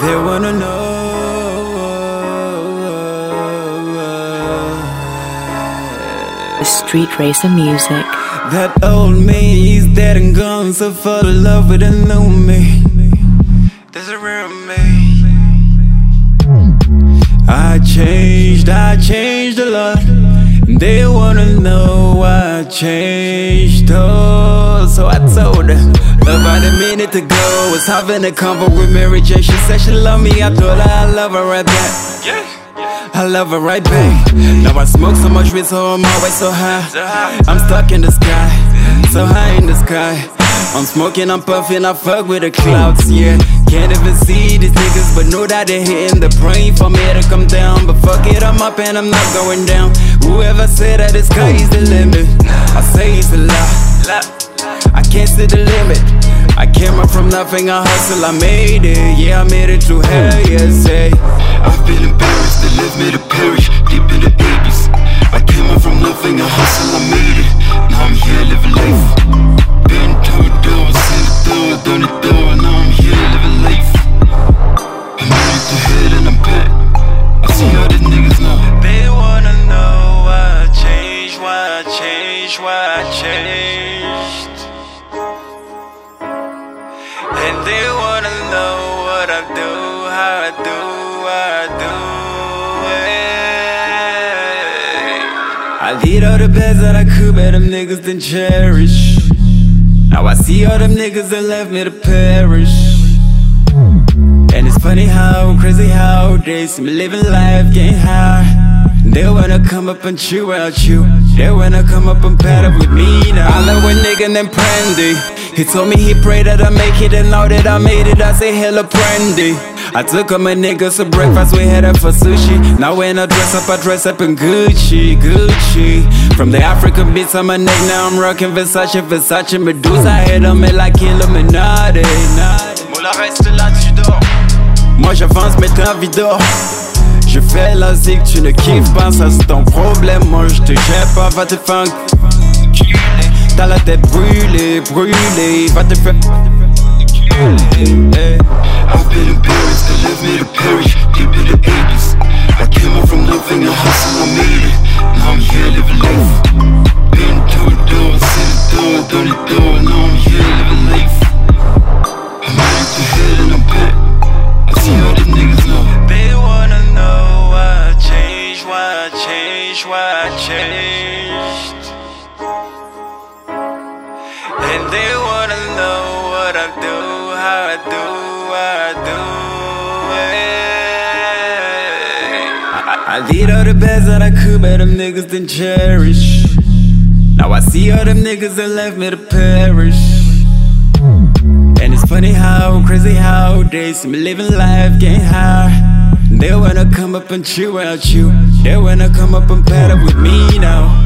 They wanna know. The street racer music. That old me is dead and gone, so fall in love with a new me. There's a real me. I changed, I changed a lot. They wanna know I changed, oh, so I told them About a minute ago, was having a convo with Mary J. She said she love me, I told her I love her right back. I love her right back. Now I smoke so much weed, so I'm always so high. I'm stuck in the sky, so high in the sky. I'm smoking, I'm puffing, I fuck with the clouds, yeah. Can't even see these niggas, but know that they're hitting the brain for me to come down. But fuck it, I'm up and I'm not going down. Whoever said that the sky is the limit, I say it's a lie. I can't see the limit. I came up from nothing, I hustle, I made it. Yeah, I made it through hell, yeah, say. I've been embarrassed, they left me to do, I do. I did all the best that I could, but them niggas didn't cherish. Now I see all them niggas that left me to perish. And it's funny how crazy how they see me living life getting high. They wanna come up and chew out you. They wanna come up and paddle with me now. I love a nigga named Brandy. He told me he prayed that I make it, and now that I made it, I say hello Brandy. I took him a nigga some breakfast, we headed for sushi. Now when I dress up, I dress up in Gucci, Gucci. From the African beats on my neck, now I'm rocking Versace, Versace, Medusa. Head on me like Illuminati. Moula reste là, tu dors. Moi j'avance, mais t'es un videur. Je fais la zig, tu ne kiffes pas, ça c'est ton problème. Moi je te jette pas, va te enculer. T'as la tête brûlée, brûlée, va te faire enculer. Me to perish deep in the 80s. I came up from nothing, I hustle, I made it. Now I'm here living life. Been through the door, seen the door, done the door, now I'm here living life. I made it to head and I'm back. I see all these niggas now. They wanna know why I changed, why I changed, why I changed. And they wanna know what I do, how I do, how I do I, did all the best that I could, but them niggas didn't cherish. Now I see all them niggas that left me to perish. And it's funny how crazy how they see me living life getting high. They wanna come up and chew out you. They wanna come up and paddle with me now.